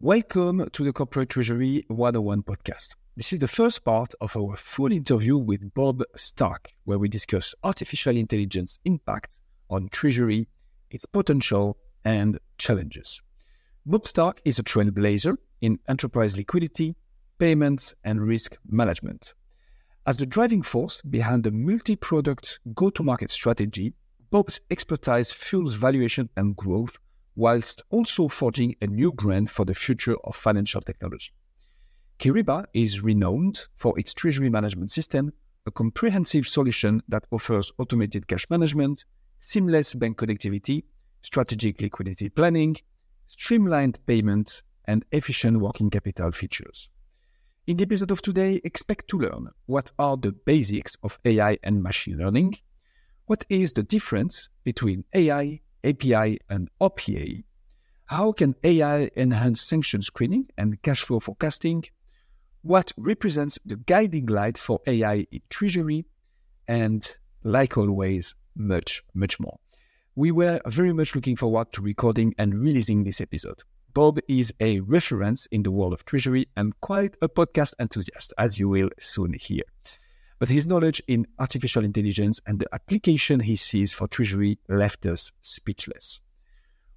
Welcome to the Corporate Treasury 101 podcast. This is the first part of our full interview with Bob Stark, where we discuss artificial intelligence impact on Treasury, its potential, and challenges. Bob Stark is a trailblazer in enterprise liquidity, payments, and risk management. As the driving force behind the multi product go to market strategy, Bob's expertise fuels valuation and growth whilst also forging a new brand for the future of financial technology. Kyriba is renowned for its treasury management system, a comprehensive solution that offers automated cash management, seamless bank connectivity, strategic liquidity planning, streamlined payments, and efficient working capital features. In the episode of today, expect to learn what are the basics of AI and machine learning, what is the difference between AI, API, and RPA, How can AI enhance sanction screening and cash flow forecasting? What represents the guiding light for AI in Treasury? And, like always, much, much more. We were very much looking forward to recording and releasing this episode. Bob is a reference in the world of Treasury and quite a podcast enthusiast, as you will soon hear but his knowledge in artificial intelligence and the application he sees for Treasury left us speechless.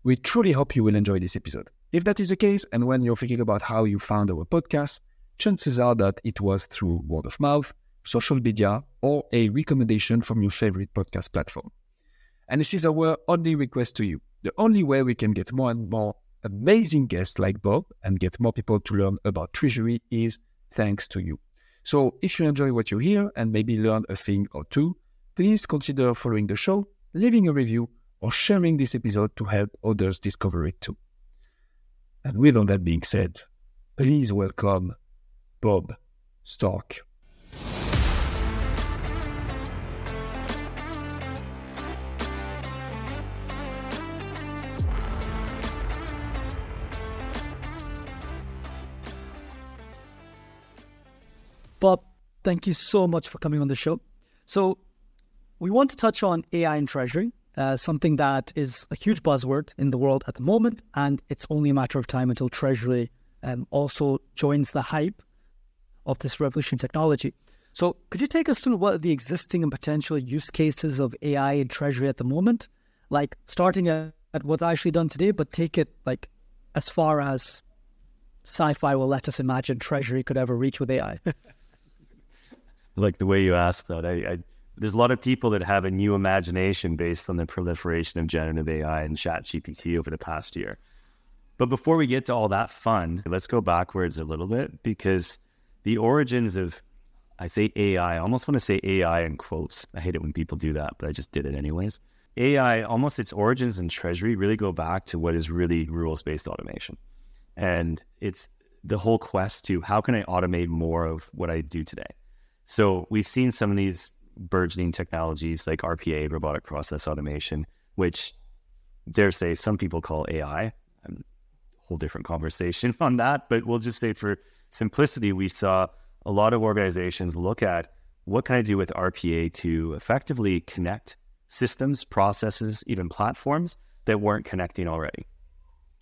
We truly hope you will enjoy this episode. If that is the case, and when you're thinking about how you found our podcast, chances are that it was through word of mouth, social media, or a recommendation from your favorite podcast platform. And this is our only request to you. The only way we can get more and more amazing guests like Bob and get more people to learn about Treasury is thanks to you. So if you enjoy what you hear and maybe learn a thing or two, please consider following the show, leaving a review, or sharing this episode to help others discover it too. And with all that being said, please welcome Bob Stark. Bob, thank you so much for coming on the show. So, we want to touch on AI and Treasury, uh, something that is a huge buzzword in the world at the moment, and it's only a matter of time until Treasury um, also joins the hype of this revolutionary technology. So, could you take us through what are the existing and potential use cases of AI in Treasury at the moment? Like starting at, at what's actually done today, but take it like as far as sci-fi will let us imagine Treasury could ever reach with AI. like the way you asked that. I, I, there's a lot of people that have a new imagination based on the proliferation of generative AI and Chat GPT over the past year. But before we get to all that fun, let's go backwards a little bit because the origins of, I say AI, I almost want to say AI in quotes. I hate it when people do that, but I just did it anyways. AI, almost its origins in Treasury really go back to what is really rules based automation. And it's the whole quest to how can I automate more of what I do today? So we've seen some of these burgeoning technologies like RPA, robotic process automation, which dare say some people call AI. A um, whole different conversation on that, but we'll just say for simplicity, we saw a lot of organizations look at what can I do with RPA to effectively connect systems, processes, even platforms that weren't connecting already.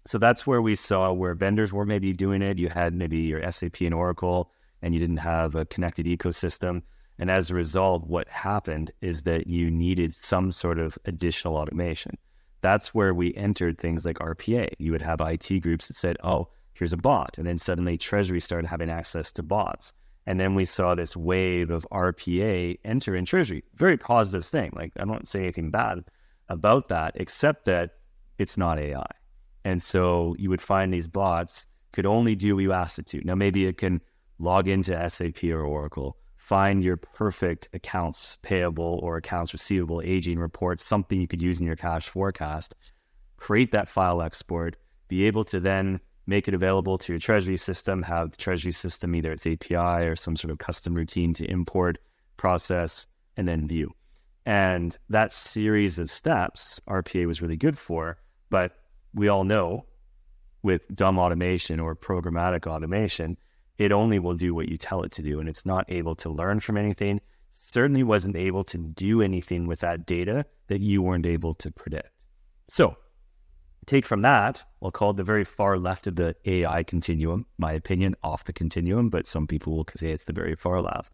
So that's where we saw where vendors were maybe doing it. You had maybe your SAP and Oracle and you didn't have a connected ecosystem. And as a result, what happened is that you needed some sort of additional automation. That's where we entered things like RPA. You would have IT groups that said, oh, here's a bot. And then suddenly Treasury started having access to bots. And then we saw this wave of RPA enter in Treasury. Very positive thing. Like, I don't say anything bad about that, except that it's not AI. And so you would find these bots could only do what you asked it to. Now, maybe it can log into SAP or Oracle, find your perfect accounts payable or accounts receivable aging report, something you could use in your cash forecast, create that file export, be able to then make it available to your treasury system, have the treasury system either its API or some sort of custom routine to import, process, and then view. And that series of steps RPA was really good for, but we all know with dumb automation or programmatic automation, it only will do what you tell it to do and it's not able to learn from anything certainly wasn't able to do anything with that data that you weren't able to predict so Take from that, we'll call it the very far left of the AI continuum, my opinion, off the continuum, but some people will say it's the very far left.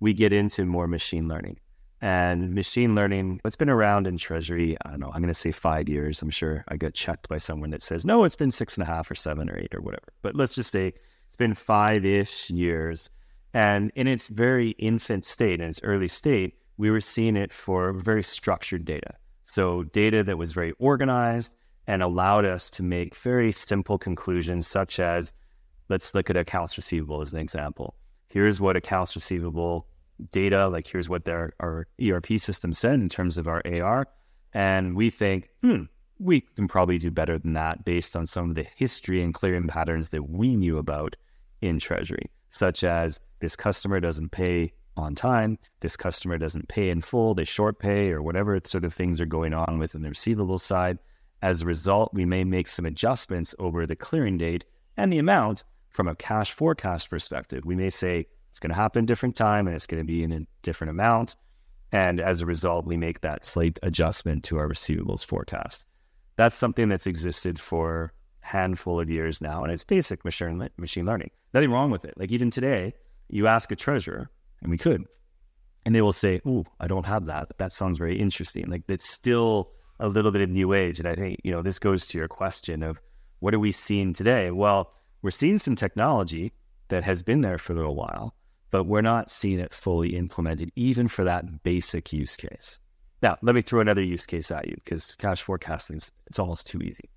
We get into more machine learning. And machine learning, it's been around in Treasury, I don't know, I'm going to say five years. I'm sure I get checked by someone that says, no, it's been six and a half or seven or eight or whatever. But let's just say it's been five ish years. And in its very infant state, in its early state, we were seeing it for very structured data. So, data that was very organized and allowed us to make very simple conclusions, such as let's look at accounts receivable as an example. Here's what accounts receivable data, like here's what their our ERP system said in terms of our AR. And we think, hmm, we can probably do better than that based on some of the history and clearing patterns that we knew about in Treasury, such as this customer doesn't pay on time, this customer doesn't pay in full, they short pay, or whatever sort of things are going on within the receivables side. As a result, we may make some adjustments over the clearing date and the amount from a cash forecast perspective. We may say, it's going to happen different time and it's going to be in a different amount. And as a result, we make that slight adjustment to our receivables forecast. That's something that's existed for a handful of years now, and it's basic machine machine learning. Nothing wrong with it. Like even today, you ask a treasurer, and we could, and they will say, "Oh, I don't have that. That sounds very interesting." Like it's still a little bit of new age, and I think you know this goes to your question of what are we seeing today? Well, we're seeing some technology that has been there for a little while, but we're not seeing it fully implemented, even for that basic use case. Now, let me throw another use case at you because cash forecasting it's almost too easy.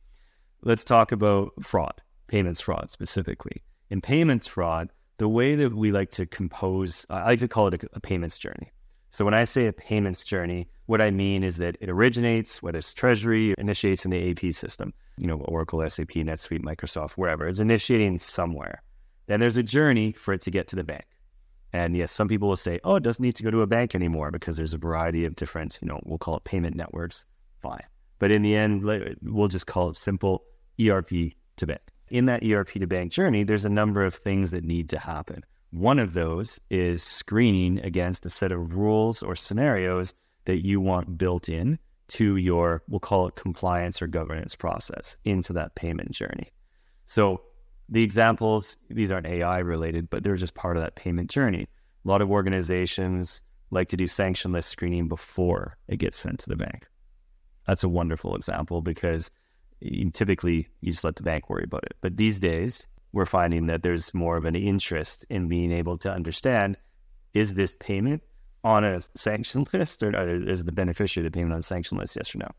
Let's talk about fraud, payments fraud specifically. In payments fraud, the way that we like to compose, I like to call it a, a payments journey. So when I say a payments journey, what I mean is that it originates, whether it's Treasury, initiates in the AP system, you know, Oracle, SAP, NetSuite, Microsoft, wherever. It's initiating somewhere. Then there's a journey for it to get to the bank. And yes, some people will say, oh, it doesn't need to go to a bank anymore because there's a variety of different, you know, we'll call it payment networks. Fine. But in the end, we'll just call it simple ERP to bank. In that ERP to bank journey, there's a number of things that need to happen. One of those is screening against a set of rules or scenarios that you want built in to your, we'll call it compliance or governance process into that payment journey. So the examples, these aren't AI related, but they're just part of that payment journey. A lot of organizations like to do sanction list screening before it gets sent to the bank. That's a wonderful example because you, typically you just let the bank worry about it. But these days, we're finding that there's more of an interest in being able to understand is this payment on a sanction list or is the beneficiary of the payment on a sanction list, yes or no?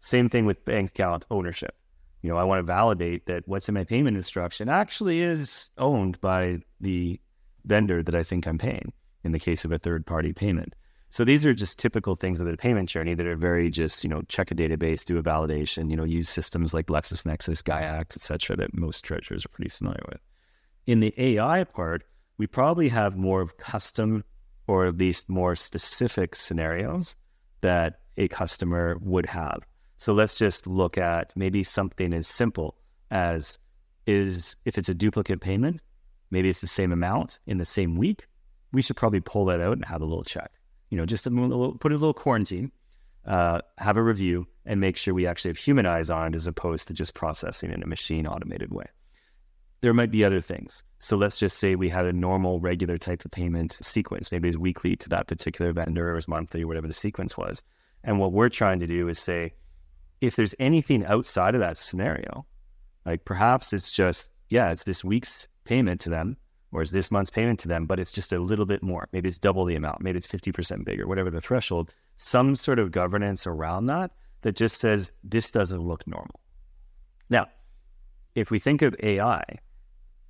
Same thing with bank account ownership you know, I want to validate that what's in my payment instruction actually is owned by the vendor that I think I'm paying in the case of a third party payment. So these are just typical things of the payment journey that are very just, you know, check a database, do a validation, you know, use systems like LexisNexis, GIACT, et cetera, that most treasurers are pretty familiar with. In the AI part, we probably have more of custom or at least more specific scenarios that a customer would have. So let's just look at maybe something as simple as is if it's a duplicate payment, maybe it's the same amount in the same week. We should probably pull that out and have a little check. You know, just a little, put a little quarantine, uh, have a review, and make sure we actually have human eyes on it as opposed to just processing in a machine automated way. There might be other things. So let's just say we had a normal, regular type of payment sequence. Maybe it's weekly to that particular vendor or it's monthly or whatever the sequence was. And what we're trying to do is say, if there's anything outside of that scenario, like perhaps it's just, yeah, it's this week's payment to them or it's this month's payment to them, but it's just a little bit more. Maybe it's double the amount. Maybe it's 50% bigger, whatever the threshold, some sort of governance around that that just says this doesn't look normal. Now, if we think of AI,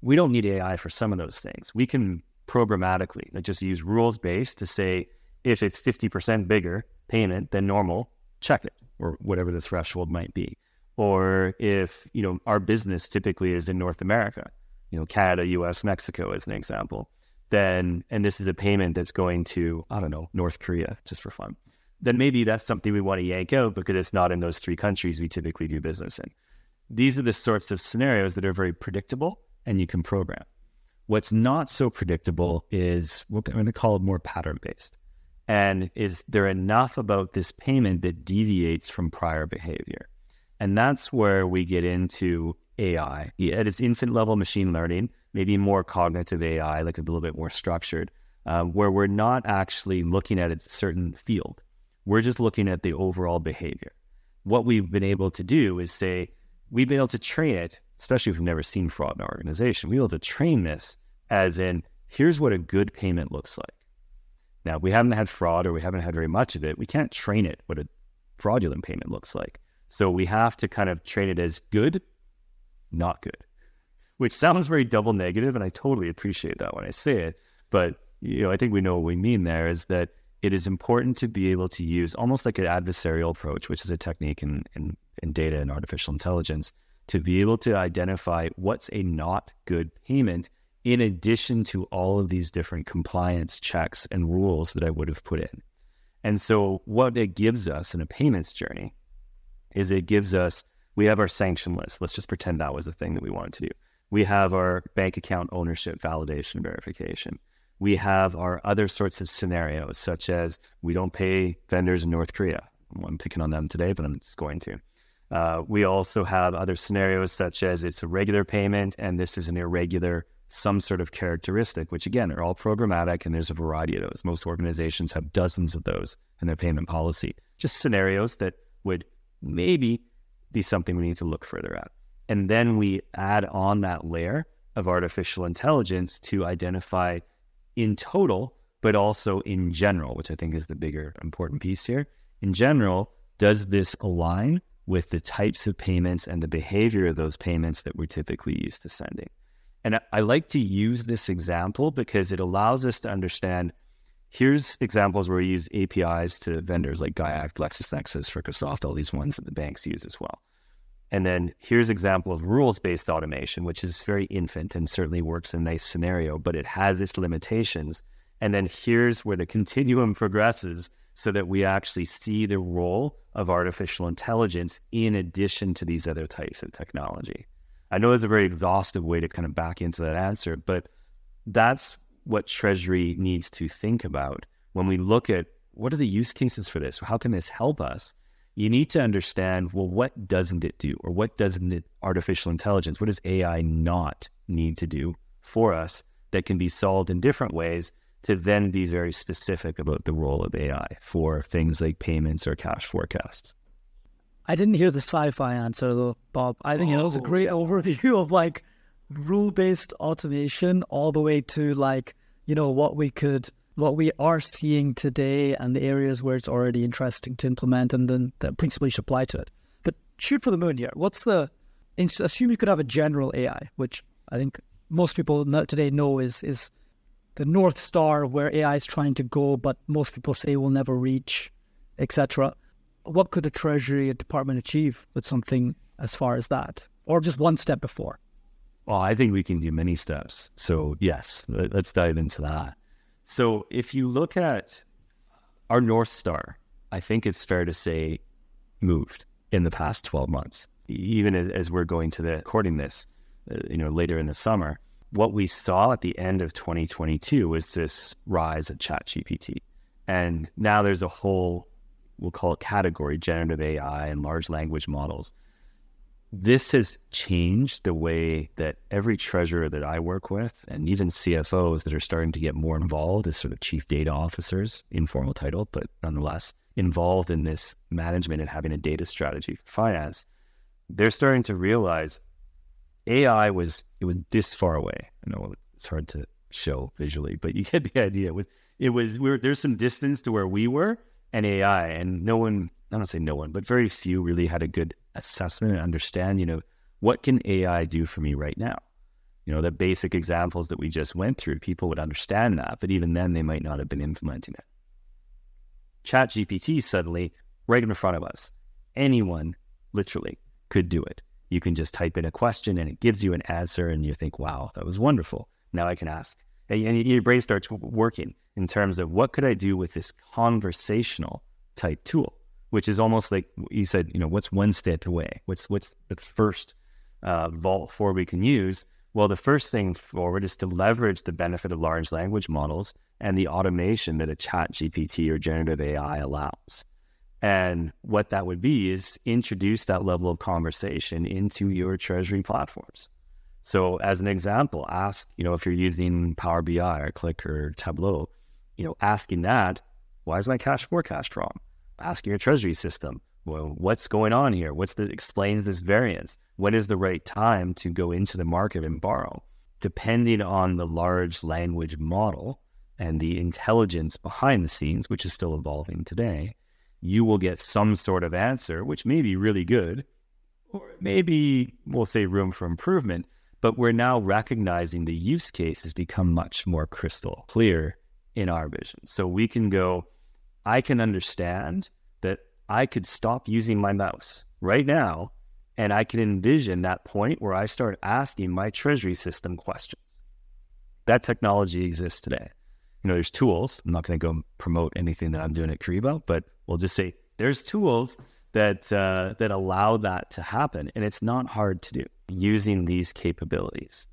we don't need AI for some of those things. We can programmatically like just use rules based to say if it's 50% bigger payment than normal, check it or whatever the threshold might be. Or if, you know, our business typically is in North America, you know, Canada, US, Mexico as an example, then, and this is a payment that's going to, I don't know, North Korea, just for fun, then maybe that's something we want to yank out because it's not in those three countries we typically do business in. These are the sorts of scenarios that are very predictable and you can program. What's not so predictable is we're going to call it more pattern based. And is there enough about this payment that deviates from prior behavior? And that's where we get into AI at its infant level machine learning, maybe more cognitive AI, like a little bit more structured, uh, where we're not actually looking at a certain field. We're just looking at the overall behavior. What we've been able to do is say, we've been able to train it, especially if we've never seen fraud in our organization, we've been able to train this as in, here's what a good payment looks like. Now, we haven't had fraud or we haven't had very much of it. We can't train it what a fraudulent payment looks like. So we have to kind of train it as good, not good, which sounds very double negative, and I totally appreciate that when I say it. But you know, I think we know what we mean there is that it is important to be able to use almost like an adversarial approach, which is a technique in, in, in data and artificial intelligence, to be able to identify what's a not good payment in addition to all of these different compliance checks and rules that I would have put in. And so, what it gives us in a payments journey is it gives us, we have our sanction list. Let's just pretend that was the thing that we wanted to do. We have our bank account ownership validation verification. We have our other sorts of scenarios, such as we don't pay vendors in North Korea. I'm picking on them today, but I'm just going to. Uh, we also have other scenarios, such as it's a regular payment and this is an irregular some sort of characteristic, which again are all programmatic and there's a variety of those. Most organizations have dozens of those in their payment policy. Just scenarios that would maybe be something we need to look further at. And then we add on that layer of artificial intelligence to identify in total, but also in general, which I think is the bigger important piece here. In general, does this align with the types of payments and the behavior of those payments that we're typically used to sending? And I like to use this example because it allows us to understand here's examples where we use APIs to vendors like GIACT, LexisNexis, Microsoft, all these ones that the banks use as well. And then here's example of rules-based automation, which is very infant and certainly works in a nice scenario, but it has its limitations. And then here's where the continuum progresses so that we actually see the role of artificial intelligence in addition to these other types of technology. I know it's a very exhaustive way to kind of back into that answer, but that's what Treasury needs to think about when we look at what are the use cases for this? How can this help us? You need to understand well, what doesn't it do? Or what doesn't it, artificial intelligence, what does AI not need to do for us that can be solved in different ways to then be very specific about the role of AI for things like payments or cash forecasts? I didn't hear the sci-fi answer though, Bob. I think oh, it was a oh, great overview of like rule-based automation all the way to like you know what we could what we are seeing today and the areas where it's already interesting to implement and then that principally should apply to it. But shoot for the moon here. What's the assume you could have a general AI, which I think most people today know is is the north star where AI is trying to go, but most people say will never reach, etc what could a treasury department achieve with something as far as that, or just one step before? Well, I think we can do many steps. So yes, let's dive into that. So if you look at our North Star, I think it's fair to say moved in the past 12 months. Even as, we're going to the recording this, uh, you know, later in the summer, what we saw at the end of 2022 was this rise of ChatGPT. And now there's a whole we'll call it category, generative AI and large language models. This has changed the way that every treasurer that I work with, and even CFOs that are starting to get more involved as sort of chief data officers, informal title, but nonetheless involved in this management and having a data strategy for finance, they're starting to realize AI was it was this far away. I know it's hard to show visually, but you get the idea. It was it was we there's some distance to where we were, and AI, and no one, I don't say no one, but very few really had a good assessment and understand, you know, what can AI do for me right now? You know, the basic examples that we just went through, people would understand that, but even then they might not have been implementing it. Chat GPT suddenly right in front of us. Anyone literally could do it. You can just type in a question and it gives you an answer and you think, wow, that was wonderful. Now I can ask and your brain starts working in terms of what could I do with this conversational type tool, which is almost like you said, you know, what's one step away? What's what's the first uh, vault for we can use? Well, the first thing forward is to leverage the benefit of large language models and the automation that a chat GPT or generative AI allows. And what that would be is introduce that level of conversation into your treasury platforms. So, as an example, ask, you know, if you're using Power BI or Qlik or Tableau, you know, asking that, why is my cash forecast wrong? Asking your treasury system, well, what's going on here? What's the explains this variance? When is the right time to go into the market and borrow? Depending on the large language model and the intelligence behind the scenes, which is still evolving today, you will get some sort of answer, which may be really good, or maybe we'll say room for improvement. But we're now recognizing the use case has become much more crystal clear in our vision. So we can go, I can understand that I could stop using my mouse right now, and I can envision that point where I start asking my treasury system questions. That technology exists today you know, there's tools. I'm not going to go promote anything that I'm doing at Kyriba, but we'll just say there's tools that uh, that allow that to happen, and it's not hard to do using these capabilities.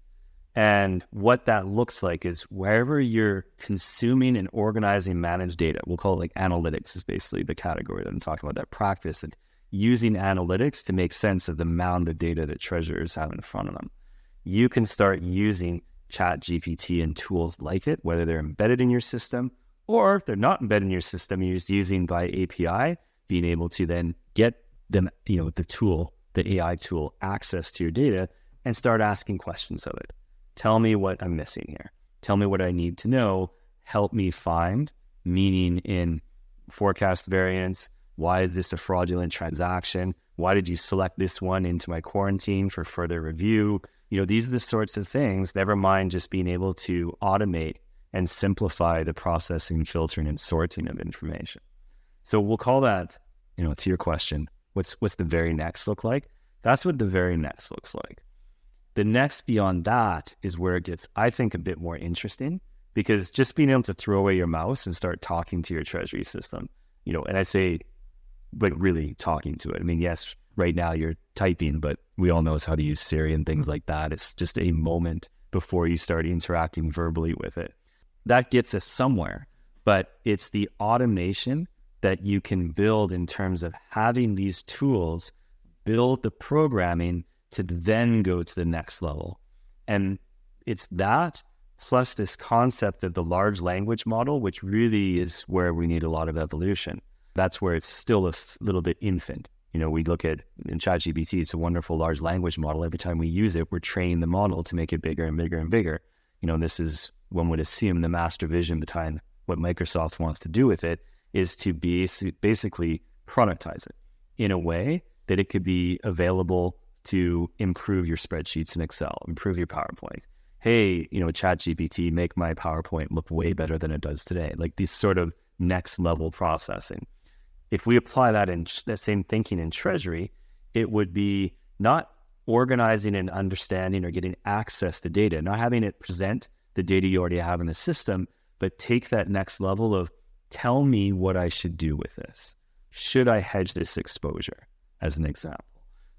And what that looks like is wherever you're consuming and organizing managed data, we'll call it like analytics is basically the category that I'm talking about, that practice and using analytics to make sense of the mound of data that treasurers have in front of them. You can start using chat GPT and tools like it, whether they're embedded in your system or if they're not embedded in your system, you're just using by API, being able to then get them, you know, the tool, the AI tool, access to your data and start asking questions of it. Tell me what I'm missing here. Tell me what I need to know. Help me find meaning in forecast variance. Why is this a fraudulent transaction? Why did you select this one into my quarantine for further review? you know, these are the sorts of things, never mind just being able to automate and simplify the processing, filtering, and sorting of information. So we'll call that, you know, to your question, what's what's the very next look like? That's what the very next looks like. The next beyond that is where it gets, I think, a bit more interesting because just being able to throw away your mouse and start talking to your treasury system, you know, and I say, like really talking to it. I mean, yes, right now you're typing, but we all know how to use Siri and things like that. It's just a moment before you start interacting verbally with it. That gets us somewhere, but it's the automation that you can build in terms of having these tools build the programming to then go to the next level. And it's that plus this concept of the large language model, which really is where we need a lot of evolution. That's where it's still a little bit infant. You know, we look at in ChatGPT, it's a wonderful large language model. Every time we use it, we're training the model to make it bigger and bigger and bigger. You know, this is one would assume the master vision behind what Microsoft wants to do with it is to be basically productize it in a way that it could be available to improve your spreadsheets in Excel, improve your PowerPoint. Hey, you know, ChatGPT, make my PowerPoint look way better than it does today. Like this sort of next level processing if we apply that in that same thinking in treasury, it would be not organizing and understanding or getting access to data, not having it present the data you already have in the system, but take that next level of tell me what I should do with this. Should I hedge this exposure, as an example?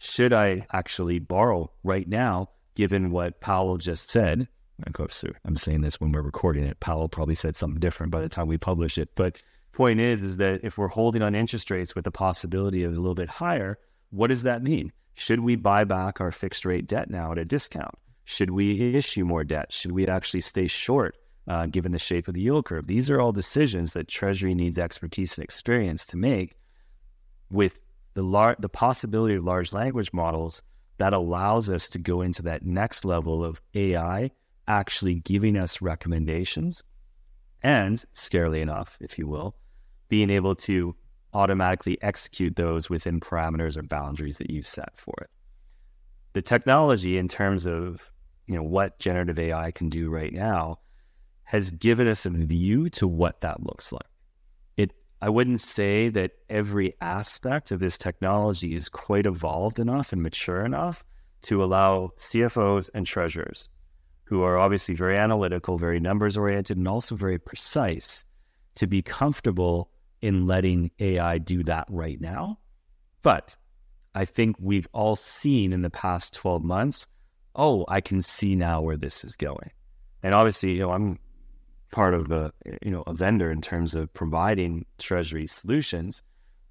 Should I actually borrow right now, given what Powell just said? Of course, I'm saying this when we're recording it. Powell probably said something different by the time we publish it, but point is is that if we're holding on interest rates with the possibility of a little bit higher, what does that mean? Should we buy back our fixed rate debt now at a discount? Should we issue more debt? Should we actually stay short uh, given the shape of the yield curve? These are all decisions that Treasury needs expertise and experience to make. With the lar- the possibility of large language models, that allows us to go into that next level of AI actually giving us recommendations and, scarily enough, if you will, being able to automatically execute those within parameters or boundaries that you've set for it. The technology, in terms of you know what generative AI can do right now, has given us a view to what that looks like. I wouldn't say that every aspect of this technology is quite evolved enough and mature enough to allow CFOs and treasurers, who are obviously very analytical, very numbers oriented, and also very precise, to be comfortable in letting AI do that right now. But I think we've all seen in the past 12 months, oh, I can see now where this is going. And obviously, you know, I'm part of a, you know, a vendor in terms of providing treasury solutions.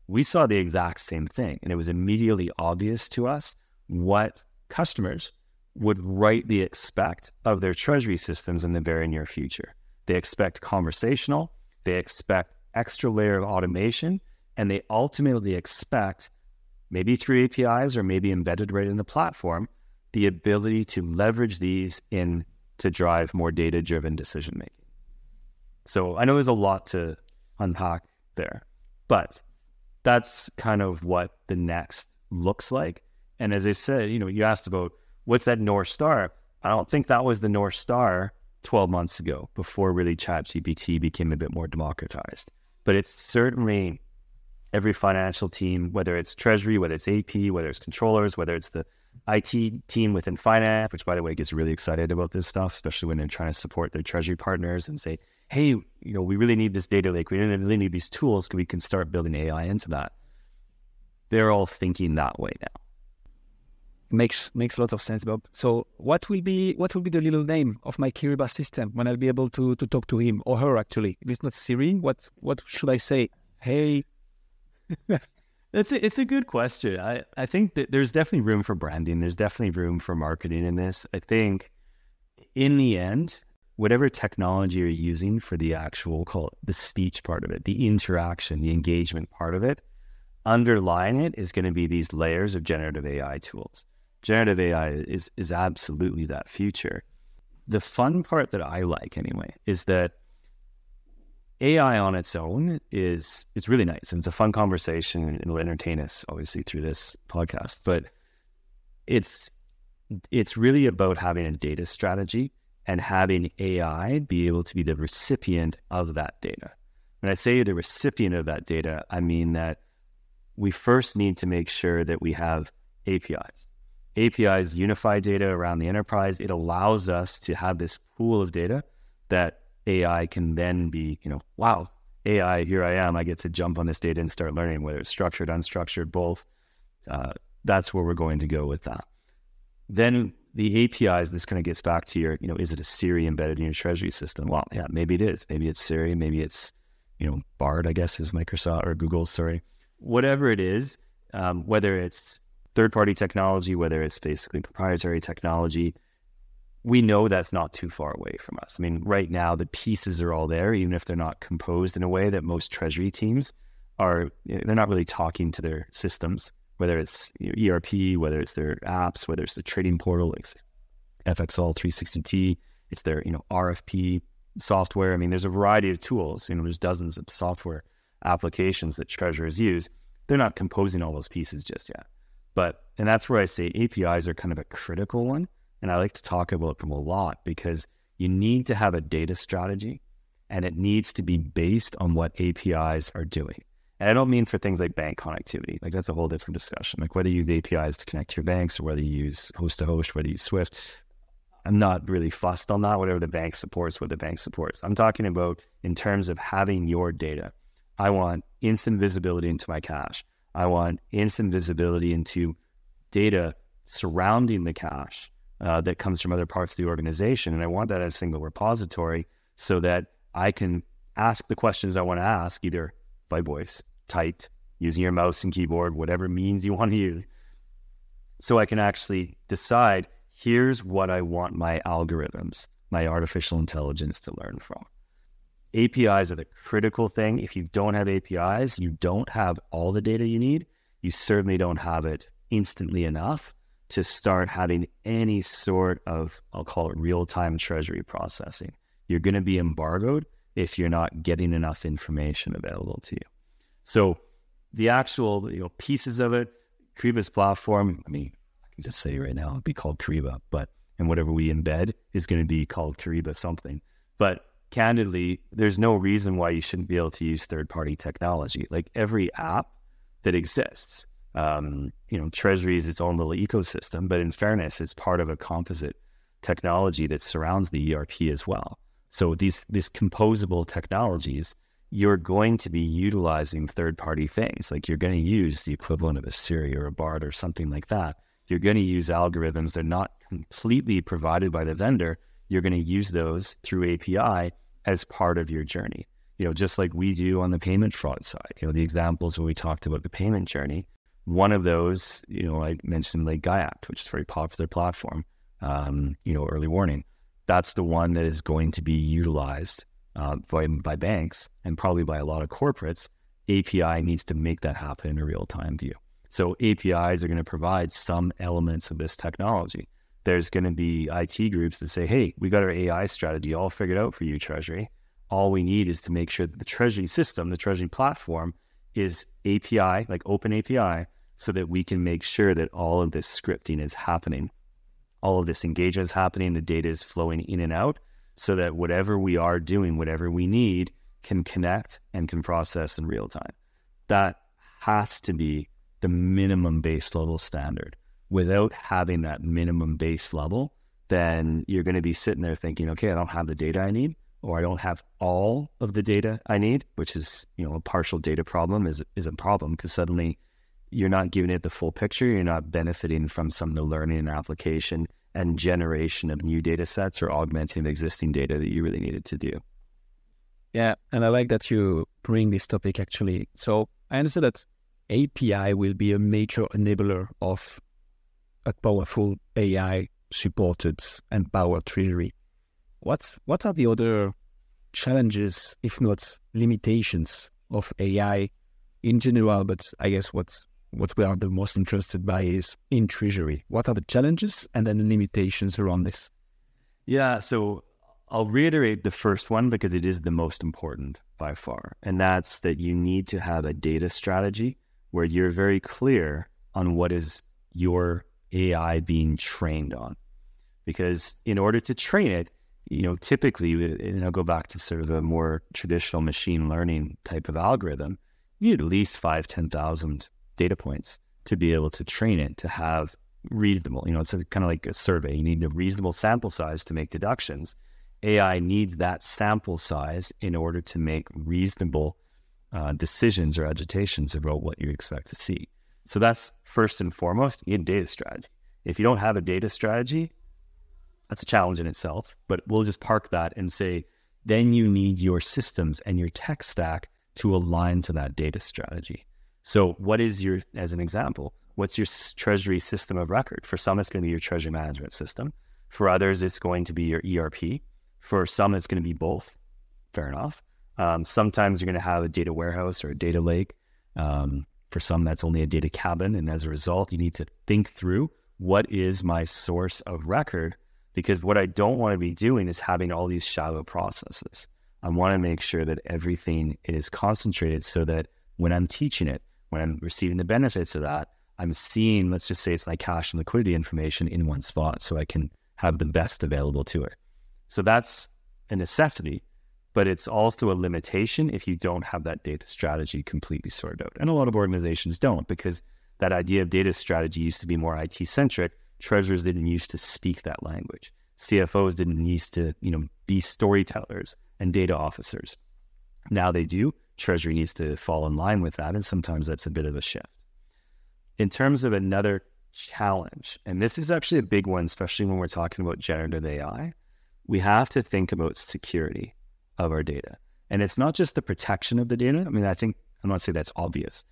we saw the exact same thing. And it was immediately obvious to us what customers would rightly expect of their treasury systems in the very near future. They expect conversational, they expect extra layer of automation, and they ultimately expect, maybe through APIs or maybe embedded right in the platform, the ability to leverage these in to drive more data driven decision making. So I know there's a lot to unpack there, but that's kind of what the next looks like. And as I said, you know, you asked about what's that North Star? I don't think that was the North Star 12 months ago before really ChatGPT became a bit more democratized. But it's certainly every financial team, whether it's treasury, whether it's AP, whether it's controllers, whether it's the IT team within finance, which by the way gets really excited about this stuff, especially when they're trying to support their treasury partners and say, hey, you know, we really need this data lake. We really need these tools because we can start building AI into that. They're all thinking that way now. Makes makes a lot of sense, Bob. So what will be what will be the little name of my Kyriba system when I'll be able to to talk to him or her actually? If it's not Siri, what what should I say? Hey It's a, it's a good question. I, I think that there's definitely room for branding. There's definitely room for marketing in this. I think in the end, whatever technology you're using for the actual call it the speech part of it, the interaction, the engagement part of it, underlying it is going to be these layers of generative AI tools. Generative AI is is absolutely that future. The fun part that I like anyway is that AI on its own is is really nice and it's a fun conversation and it'll entertain us obviously through this podcast. But it's it's really about having a data strategy and having AI be able to be the recipient of that data. When I say the recipient of that data, I mean that we first need to make sure that we have APIs. APIs unify data around the enterprise. It allows us to have this pool of data that AI can then be, you know, wow, AI, here I am. I get to jump on this data and start learning, whether it's structured, unstructured, both. Uh, that's where we're going to go with that. Then the APIs, this kind of gets back to your, you know, is it a Siri embedded in your treasury system? Well, yeah, maybe it is. Maybe it's Siri. Maybe it's, you know, Bard, I guess is Microsoft or Google, sorry. Whatever it is, um, whether it's third party technology, whether it's basically proprietary technology, we know that's not too far away from us. I mean, right now the pieces are all there, even if they're not composed in a way that most treasury teams are. They're not really talking to their systems, whether it's ERP, whether it's their apps, whether it's the trading portal like FXall 360T, it's their you know RFP software. I mean, there's a variety of tools. You know, there's dozens of software applications that treasurers use. They're not composing all those pieces just yet. But and that's where I say APIs are kind of a critical one and I like to talk about them a lot because you need to have a data strategy and it needs to be based on what APIs are doing. And I don't mean for things like bank connectivity. Like that's a whole different discussion. Like whether you use APIs to connect to your banks or whether you use host to host, whether you use Swift. I'm not really fussed on that. Whatever the bank supports, what the bank supports. I'm talking about in terms of having your data. I want instant visibility into my cash. I want instant visibility into data surrounding the cash uh, that comes from other parts of the organization. And I want that as a single repository so that I can ask the questions I want to ask either by voice, typed, using your mouse and keyboard, whatever means you want to use. So I can actually decide here's what I want my algorithms, my artificial intelligence to learn from. APIs are the critical thing. If you don't have APIs, you don't have all the data you need. You certainly don't have it instantly enough to start having any sort of, I'll call it real time treasury processing. You're going to be embargoed if you're not getting enough information available to you. So the actual you know, pieces of it, Kyriba's platform, I mean, I can just say right now it'd be called Kyriba, but and whatever we embed is going to be called Kyriba something. But candidly, there's no reason why you shouldn't be able to use third party technology. Like every app that exists um, you know, Treasury is its own little ecosystem, but in fairness, it's part of a composite technology that surrounds the ERP as well. So these these composable technologies, you're going to be utilizing third party things. Like you're going to use the equivalent of a Siri or a Bard or something like that. You're going to use algorithms that are not completely provided by the vendor. You're going to use those through API as part of your journey. you know, just like we do on the payment fraud side. You know, the examples when we talked about the payment journey, one of those, you know, I mentioned like GIACT, which is a very popular platform, um, you know, early warning. That's the one that is going to be utilized uh, by, by banks and probably by a lot of corporates. API needs to make that happen in a real time view. So APIs are going to provide some elements of this technology. There's going to be IT groups that say, hey, we got our AI strategy all figured out for you, Treasury. All we need is to make sure that the Treasury system, the Treasury platform, is API, like open API, so that we can make sure that all of this scripting is happening. All of this engagement is happening, the data is flowing in and out, so that whatever we are doing, whatever we need, can connect and can process in real time. That has to be the minimum base level standard. Without having that minimum base level, then you're going to be sitting there thinking, okay, I don't have the data I need, or I don't have all of the data I need, which is, you know, a partial data problem is is a problem because suddenly you're not giving it the full picture. You're not benefiting from some of the learning and application and generation of new data sets or augmenting the existing data that you really needed to do. Yeah, and I like that you bring this topic actually. So I understand that API will be a major enabler of a powerful AI supported and powered treasury. What's what are the other challenges, if not limitations, of AI in general? But I guess what's what we are the most interested by is in treasury. What are the challenges and then the limitations around this? Yeah, so I'll reiterate the first one because it is the most important by far. And that's that you need to have a data strategy where you're very clear on what is your AI being trained on. Because in order to train it, you know, typically, and I'll go back to sort of the more traditional machine learning type of algorithm, you need at least five, 10,000 data points to be able to train it to have reasonable, you know, it's kind of like a survey. You need a reasonable sample size to make deductions. AI needs that sample size in order to make reasonable uh, decisions or agitations about what you expect to see. So that's first and foremost, you need data strategy. If you don't have a data strategy, that's a challenge in itself, but we'll just park that and say, then you need your systems and your tech stack to align to that data strategy. So, what is your, as an example, what's your treasury system of record? For some, it's going to be your treasury management system. For others, it's going to be your ERP. For some, it's going to be both. Fair enough. Um, sometimes you're going to have a data warehouse or a data lake. Um, for some, that's only a data cabin. And as a result, you need to think through what is my source of record? Because what I don't want to be doing is having all these shallow processes. I want to make sure that everything is concentrated so that when I'm teaching it, when I'm receiving the benefits of that, I'm seeing, let's just say it's my cash and liquidity information in one spot so I can have the best available to it. So that's a necessity but it's also a limitation if you don't have that data strategy completely sorted out. And a lot of organizations don't because that idea of data strategy used to be more IT centric. Treasurers didn't used to speak that language. CFOs didn't used to, you know, be storytellers and data officers. Now they do. Treasury needs to fall in line with that, and sometimes that's a bit of a shift. In terms of another challenge, and this is actually a big one, especially when we're talking about generative AI, we have to think about security of our data. And it's not just the protection of the data. I mean, I think I'm not saying that's obvious.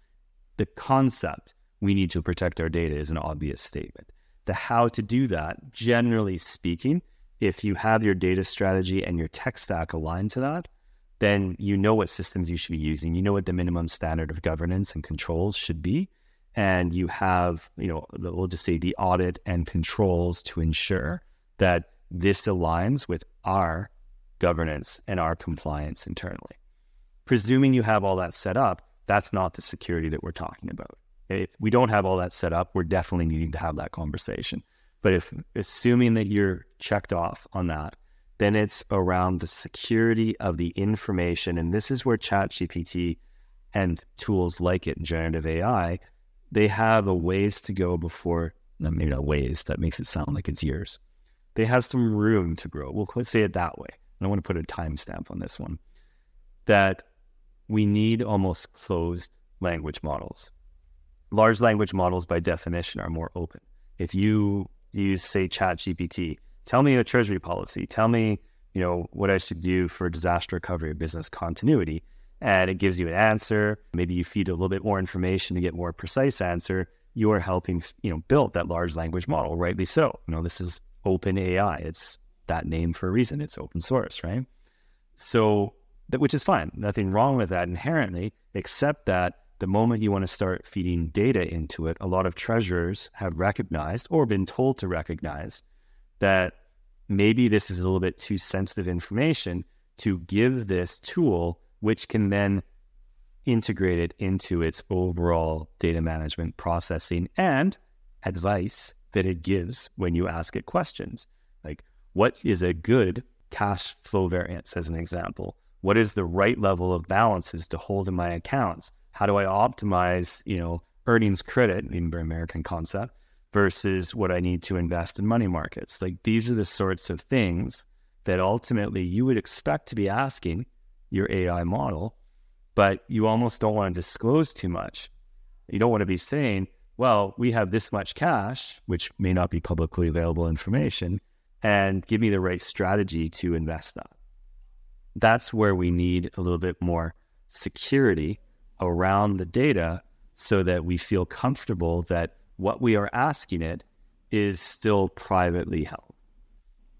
The concept we need to protect our data is an obvious statement. The how to do that, generally speaking, if you have your data strategy and your tech stack aligned to that, then you know what systems you should be using. You know what the minimum standard of governance and controls should be. And you have, you know, we'll just say the audit and controls to ensure that this aligns with our governance and our compliance internally. Presuming you have all that set up, that's not the security that we're talking about. If we don't have all that set up, we're definitely needing to have that conversation. But if assuming that you're checked off on that, then it's around the security of the information. And this is where ChatGPT and tools like it, generative AI, they have a ways to go before, maybe not ways, that makes it sound like it's years. They have some room to grow. We'll say it that way and I want to put a timestamp on this one, that we need almost closed language models. Large language models, by definition, are more open. If you use, say, Chat GPT, tell me a treasury policy, tell me you know, what I should do for disaster recovery or business continuity. And it gives you an answer. Maybe you feed a little bit more information to get more precise answer. You are helping, you know, build that large language model, rightly so. You know, this is open AI. It's that name for a reason. It's open source, right? So that which is fine. Nothing wrong with that inherently, except that the moment you want to start feeding data into it, a lot of treasurers have recognized or been told to recognize that maybe this is a little bit too sensitive information to give this tool, which can then integrate it into its overall data management processing and advice that it gives when you ask it questions. Like, what is a good cash flow variance, as an example? What is the right level of balances to hold in my accounts? How do I optimize, you know, earnings credit, even very American concept, versus what I need to invest in money markets? Like these are the sorts of things that ultimately you would expect to be asking your AI model, but you almost don't want to disclose too much. You don't want to be saying, well, we have this much cash, which may not be publicly available information, and give me the right strategy to invest that. That's where we need a little bit more security around the data so that we feel comfortable that what we are asking it is still privately held.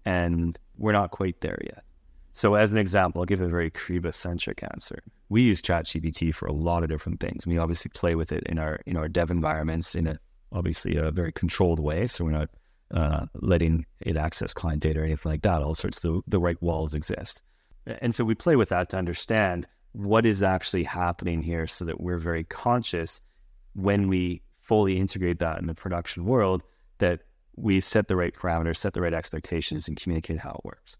And we're not quite there yet. So, as an example, I'll give a very Kyriba centric answer. We use ChatGPT for a lot of different things. We obviously play with it in our in our dev environments in a obviously a very controlled way. So we're not uh, letting it access client data or anything like that. All sorts of the, the right walls exist. And so we play with that to understand what is actually happening here so that we're very conscious when we fully integrate that in the production world that we've set the right parameters, set the right expectations, and communicate how it works.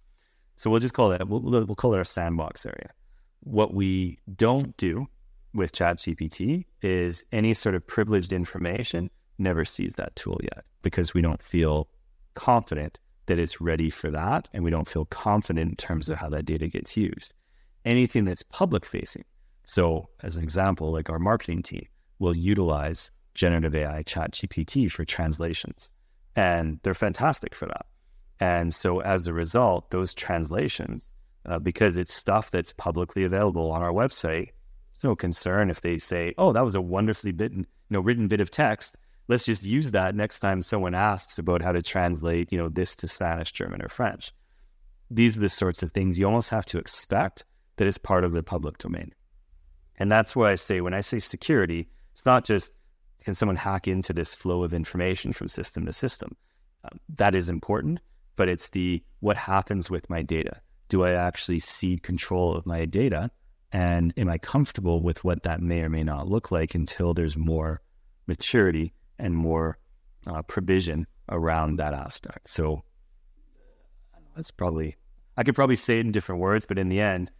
So we'll just call that, we'll, we'll call it our sandbox area. What we don't do with ChatGPT is any sort of privileged information never sees that tool yet because we don't feel confident that it's ready for that. And we don't feel confident in terms of how that data gets used. Anything that's public facing. So, as an example, like our marketing team will utilize generative AI ChatGPT for translations, and they're fantastic for that. And so, as a result, those translations, uh, because it's stuff that's publicly available on our website, no concern if they say, "Oh, that was a wonderfully bitten, you know, written bit of text let's just use that next time someone asks about how to translate, you know, this to Spanish, German, or French. These are the sorts of things you almost have to expect that is part of the public domain. And that's why I say when I say security, it's not just can someone hack into this flow of information from system to system. Um, that is important, but it's the what happens with my data. Do I actually cede control of my data? And am I comfortable with what that may or may not look like until there's more maturity and more uh, provision around that aspect. So that's probably, I could probably say it in different words, but in the end,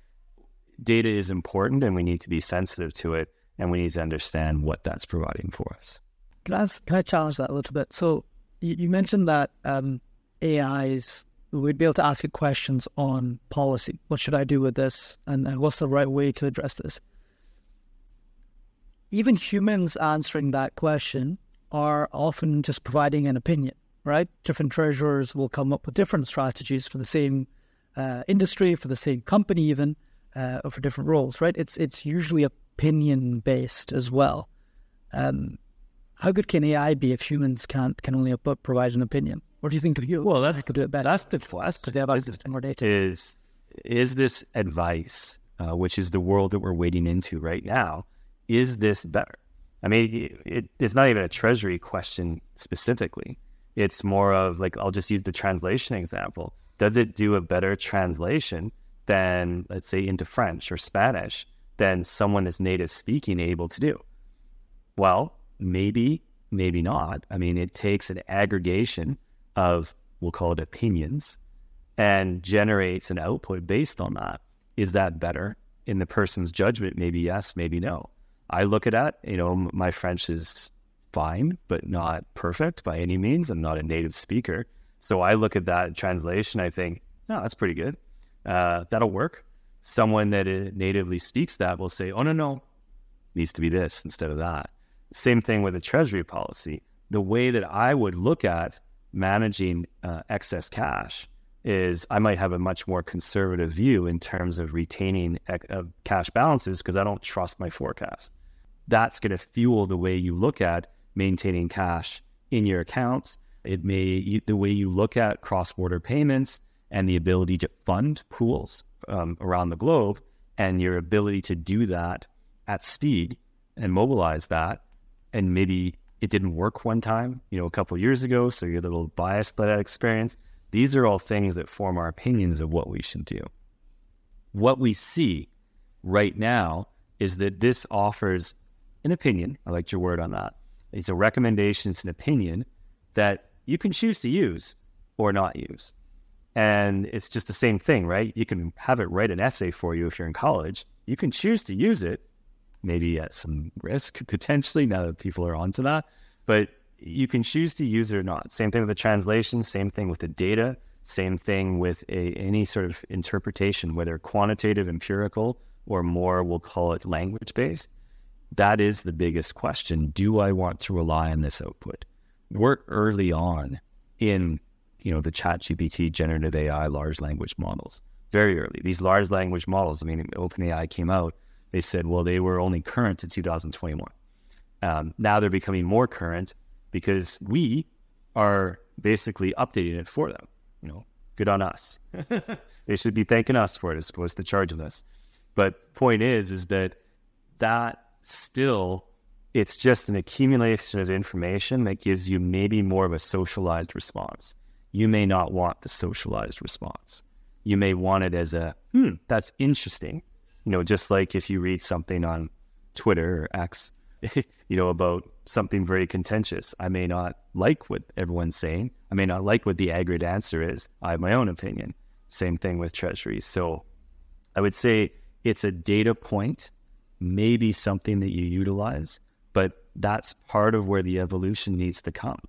data is important and we need to be sensitive to it and we need to understand what that's providing for us. Can I, can I challenge that a little bit? So you, you mentioned that um, AIs we'd be able to ask it questions on policy. What should I do with this? And, and what's the right way to address this? Even humans answering that question are often just providing an opinion, right? Different treasurers will come up with different strategies for the same uh, industry, for the same company, even, uh, or for different roles, right? It's it's usually opinion based as well. Um, how good can AI be if humans can't can only provide an opinion? What do you think of you? Well, that's could do it better. That's the question. They have access to more data. Is is this advice, uh, which is the world that we're wading into right now, is this better? I mean, it, it's not even a treasury question specifically. It's more of like, I'll just use the translation example. Does it do a better translation than, let's say, into French or Spanish than someone that's native speaking able to do? Well, maybe, maybe not. I mean, it takes an aggregation of, we'll call it opinions, and generates an output based on that. Is that better? In the person's judgment, maybe yes, maybe no. I look at that. You know, my French is fine, but not perfect by any means. I'm not a native speaker. So I look at that translation, I think, no, that's pretty good. Uh, that'll work. Someone that natively speaks that will say, oh, no, no, needs to be this instead of that. Same thing with a treasury policy. The way that I would look at managing uh, excess cash is I might have a much more conservative view in terms of retaining uh, cash balances because I don't trust my forecast. That's going to fuel the way you look at maintaining cash in your accounts. It may the way you look at cross border payments and the ability to fund pools um, around the globe and your ability to do that at speed and mobilize that. And maybe it didn't work one time, you know, a couple years ago, so you're a little biased by that experience these are all things that form our opinions of what we should do. What we see right now is that this offers an opinion. I liked your word on that. It's a recommendation, it's an opinion that you can choose to use or not use. And it's just the same thing, right? You can have it write an essay for you if you're in college. You can choose to use it, maybe at some risk potentially now that people are onto that. But you can choose to use it or not. Same thing with the translation, same thing with the data, same thing with a, any sort of interpretation, whether quantitative, empirical, or more, we'll call it language based. That is the biggest question. Do I want to rely on this output? We're early on in you know the ChatGPT generative ai large language models very early these large language models i mean openai came out they said well they were only current to 2021 um, now they're becoming more current because we are basically updating it for them. You know, good on us. they should be thanking us for it as opposed to charging us. But point is, is that that still it's just an accumulation of information that gives you maybe more of a socialized response. You may not want the socialized response. You may want it as a, hmm, that's interesting. You know, just like if you read something on Twitter or X, you know, about something very contentious. I may not like what everyone's saying. I may not like what the aggregate answer is. I have my own opinion. Same thing with treasuries. So I would say it's a data point, maybe something that you utilize, but that's part of where the evolution needs to come.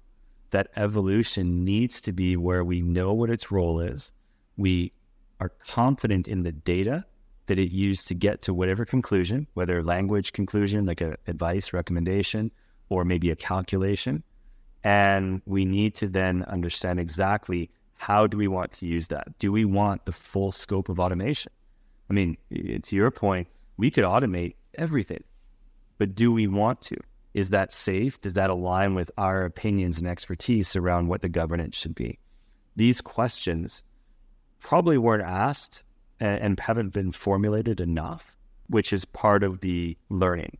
That evolution needs to be where we know what its role is. We are confident in the data that it used to get to whatever conclusion, whether language conclusion, like a advice, recommendation, or maybe a calculation. And we need to then understand exactly how do we want to use that? Do we want the full scope of automation? I mean, to your point, we could automate everything, but do we want to? Is that safe? Does that align with our opinions and expertise around what the governance should be? These questions probably weren't asked and, and haven't been formulated enough, which is part of the learning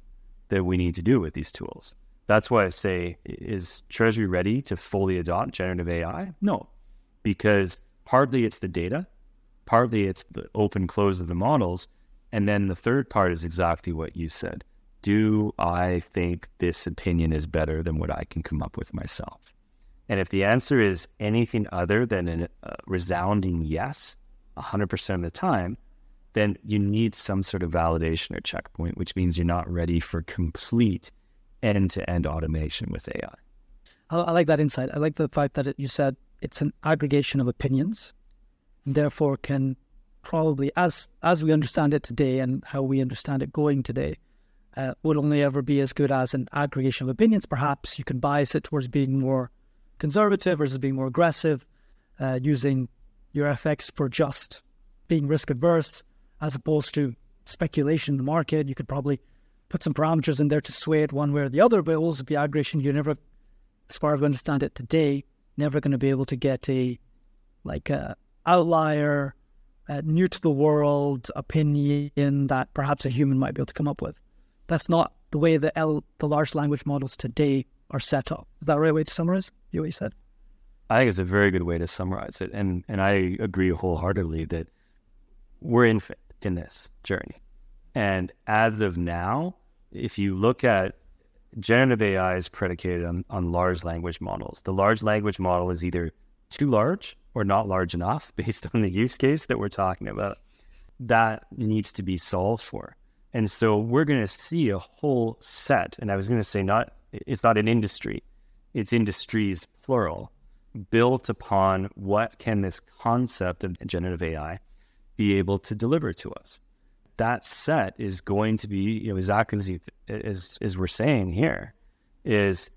that we need to do with these tools. That's why I say, is Treasury ready to fully adopt generative AI? No, because partly it's the data, partly it's the open close of the models. And then the third part is exactly what you said. Do I think this opinion is better than what I can come up with myself? And if the answer is anything other than a resounding yes, 100% of the time, then you need some sort of validation or checkpoint, which means you're not ready for complete end to end automation with AI. I, like that insight. I like the fact that it, you said it's an aggregation of opinions, and therefore can probably, as as we understand it today and how we understand it going today, uh, would only ever be as good as an aggregation of opinions. Perhaps you can bias it towards being more conservative versus being more aggressive, uh, using your FX for just being risk adverse as opposed to speculation in the market. You could probably put some parameters in there to sway it one way or the other, but it will also be aggregation. You're never, as far as we understand it today, never going to be able to get a like a outlier, a new to the world opinion that perhaps a human might be able to come up with. That's not the way the L, the large language models today are set up. Is that the right way to summarize what you said? I think it's a very good way to summarize it. And and I agree wholeheartedly that we're in in this journey. And as of now, if you look at generative AI is predicated on, on large language models. The large language model is either too large or not large enough based on the use case that we're talking about. That needs to be solved for. And so we're going to see a whole set. And I was going to say, not, it's not an industry, it's industries plural built upon what can this concept of generative AI be able to deliver to us. That set is going to be, you know, exactly as, you, as, as we're saying here, is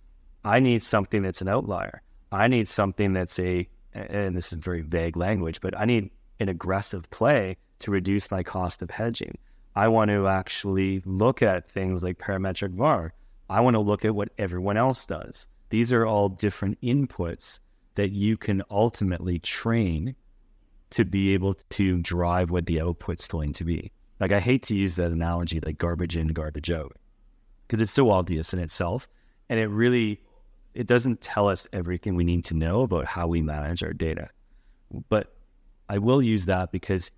I need something that's an outlier. I need something that's a and this is very vague language, but I need an aggressive play to reduce my cost of hedging. I want to actually look at things like parametric VAR. I want to look at what everyone else does. These are all different inputs that you can ultimately train to be able to drive what the output's going to be. Like I hate to use that analogy like garbage in, garbage out, because it's so obvious in itself. And it really it doesn't tell us everything we need to know about how we manage our data. But I will use that because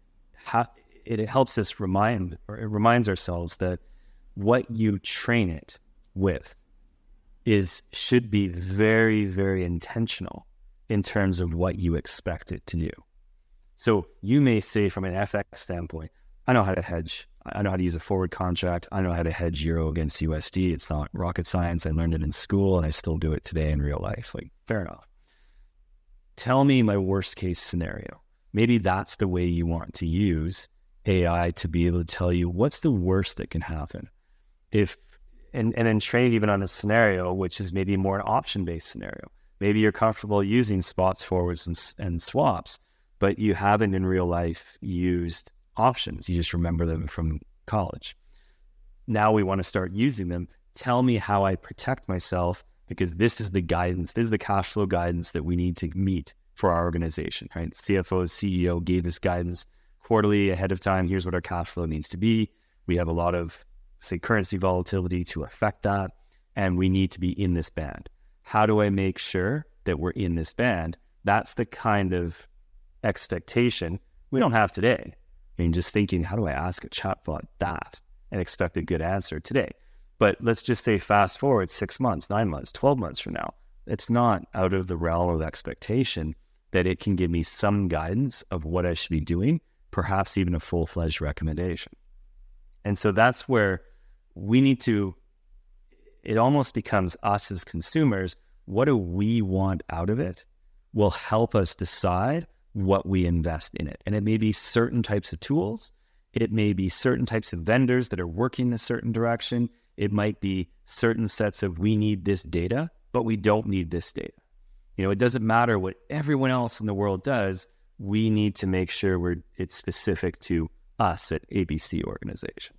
it helps us remind or it reminds ourselves that what you train it with is should be very very intentional in terms of what you expect it to do. So you may say from an FX standpoint, I know how to hedge. I know how to use a forward contract. I know how to hedge euro against USD. It's not rocket science. I learned it in school and I still do it today in real life. Like, fair enough. Tell me my worst case scenario. Maybe that's the way you want to use AI to be able to tell you what's the worst that can happen. If and, and then train even on a scenario which is maybe more an option based scenario. Maybe you're comfortable using spots, forwards, and, and swaps, but you haven't in real life used options. You just remember them from college. Now we want to start using them. Tell me how I protect myself because this is the guidance, this is the cash flow guidance that we need to meet for our organization, right? CFO, CEO gave us guidance quarterly ahead of time. Here's what our cash flow needs to be. We have a lot of, say, currency volatility to affect that, and we need to be in this band. How do I make sure that we're in this band? That's the kind of expectation we don't have today. I mean, just thinking, how do I ask a chatbot that and expect a good answer today? But let's just say fast forward six months, nine months, 12 months from now. It's not out of the realm of expectation that it can give me some guidance of what I should be doing, perhaps even a full fledged recommendation. And so that's where we need to, it almost becomes us as consumers. What do we want out of it? Will help us decide what we invest in it. And it may be certain types of tools, it may be certain types of vendors that are working in a certain direction. It might be certain sets of we need this data, but we don't need this data. You know, it doesn't matter what everyone else in the world does. We need to make sure we're it's specific to us at ABC organization.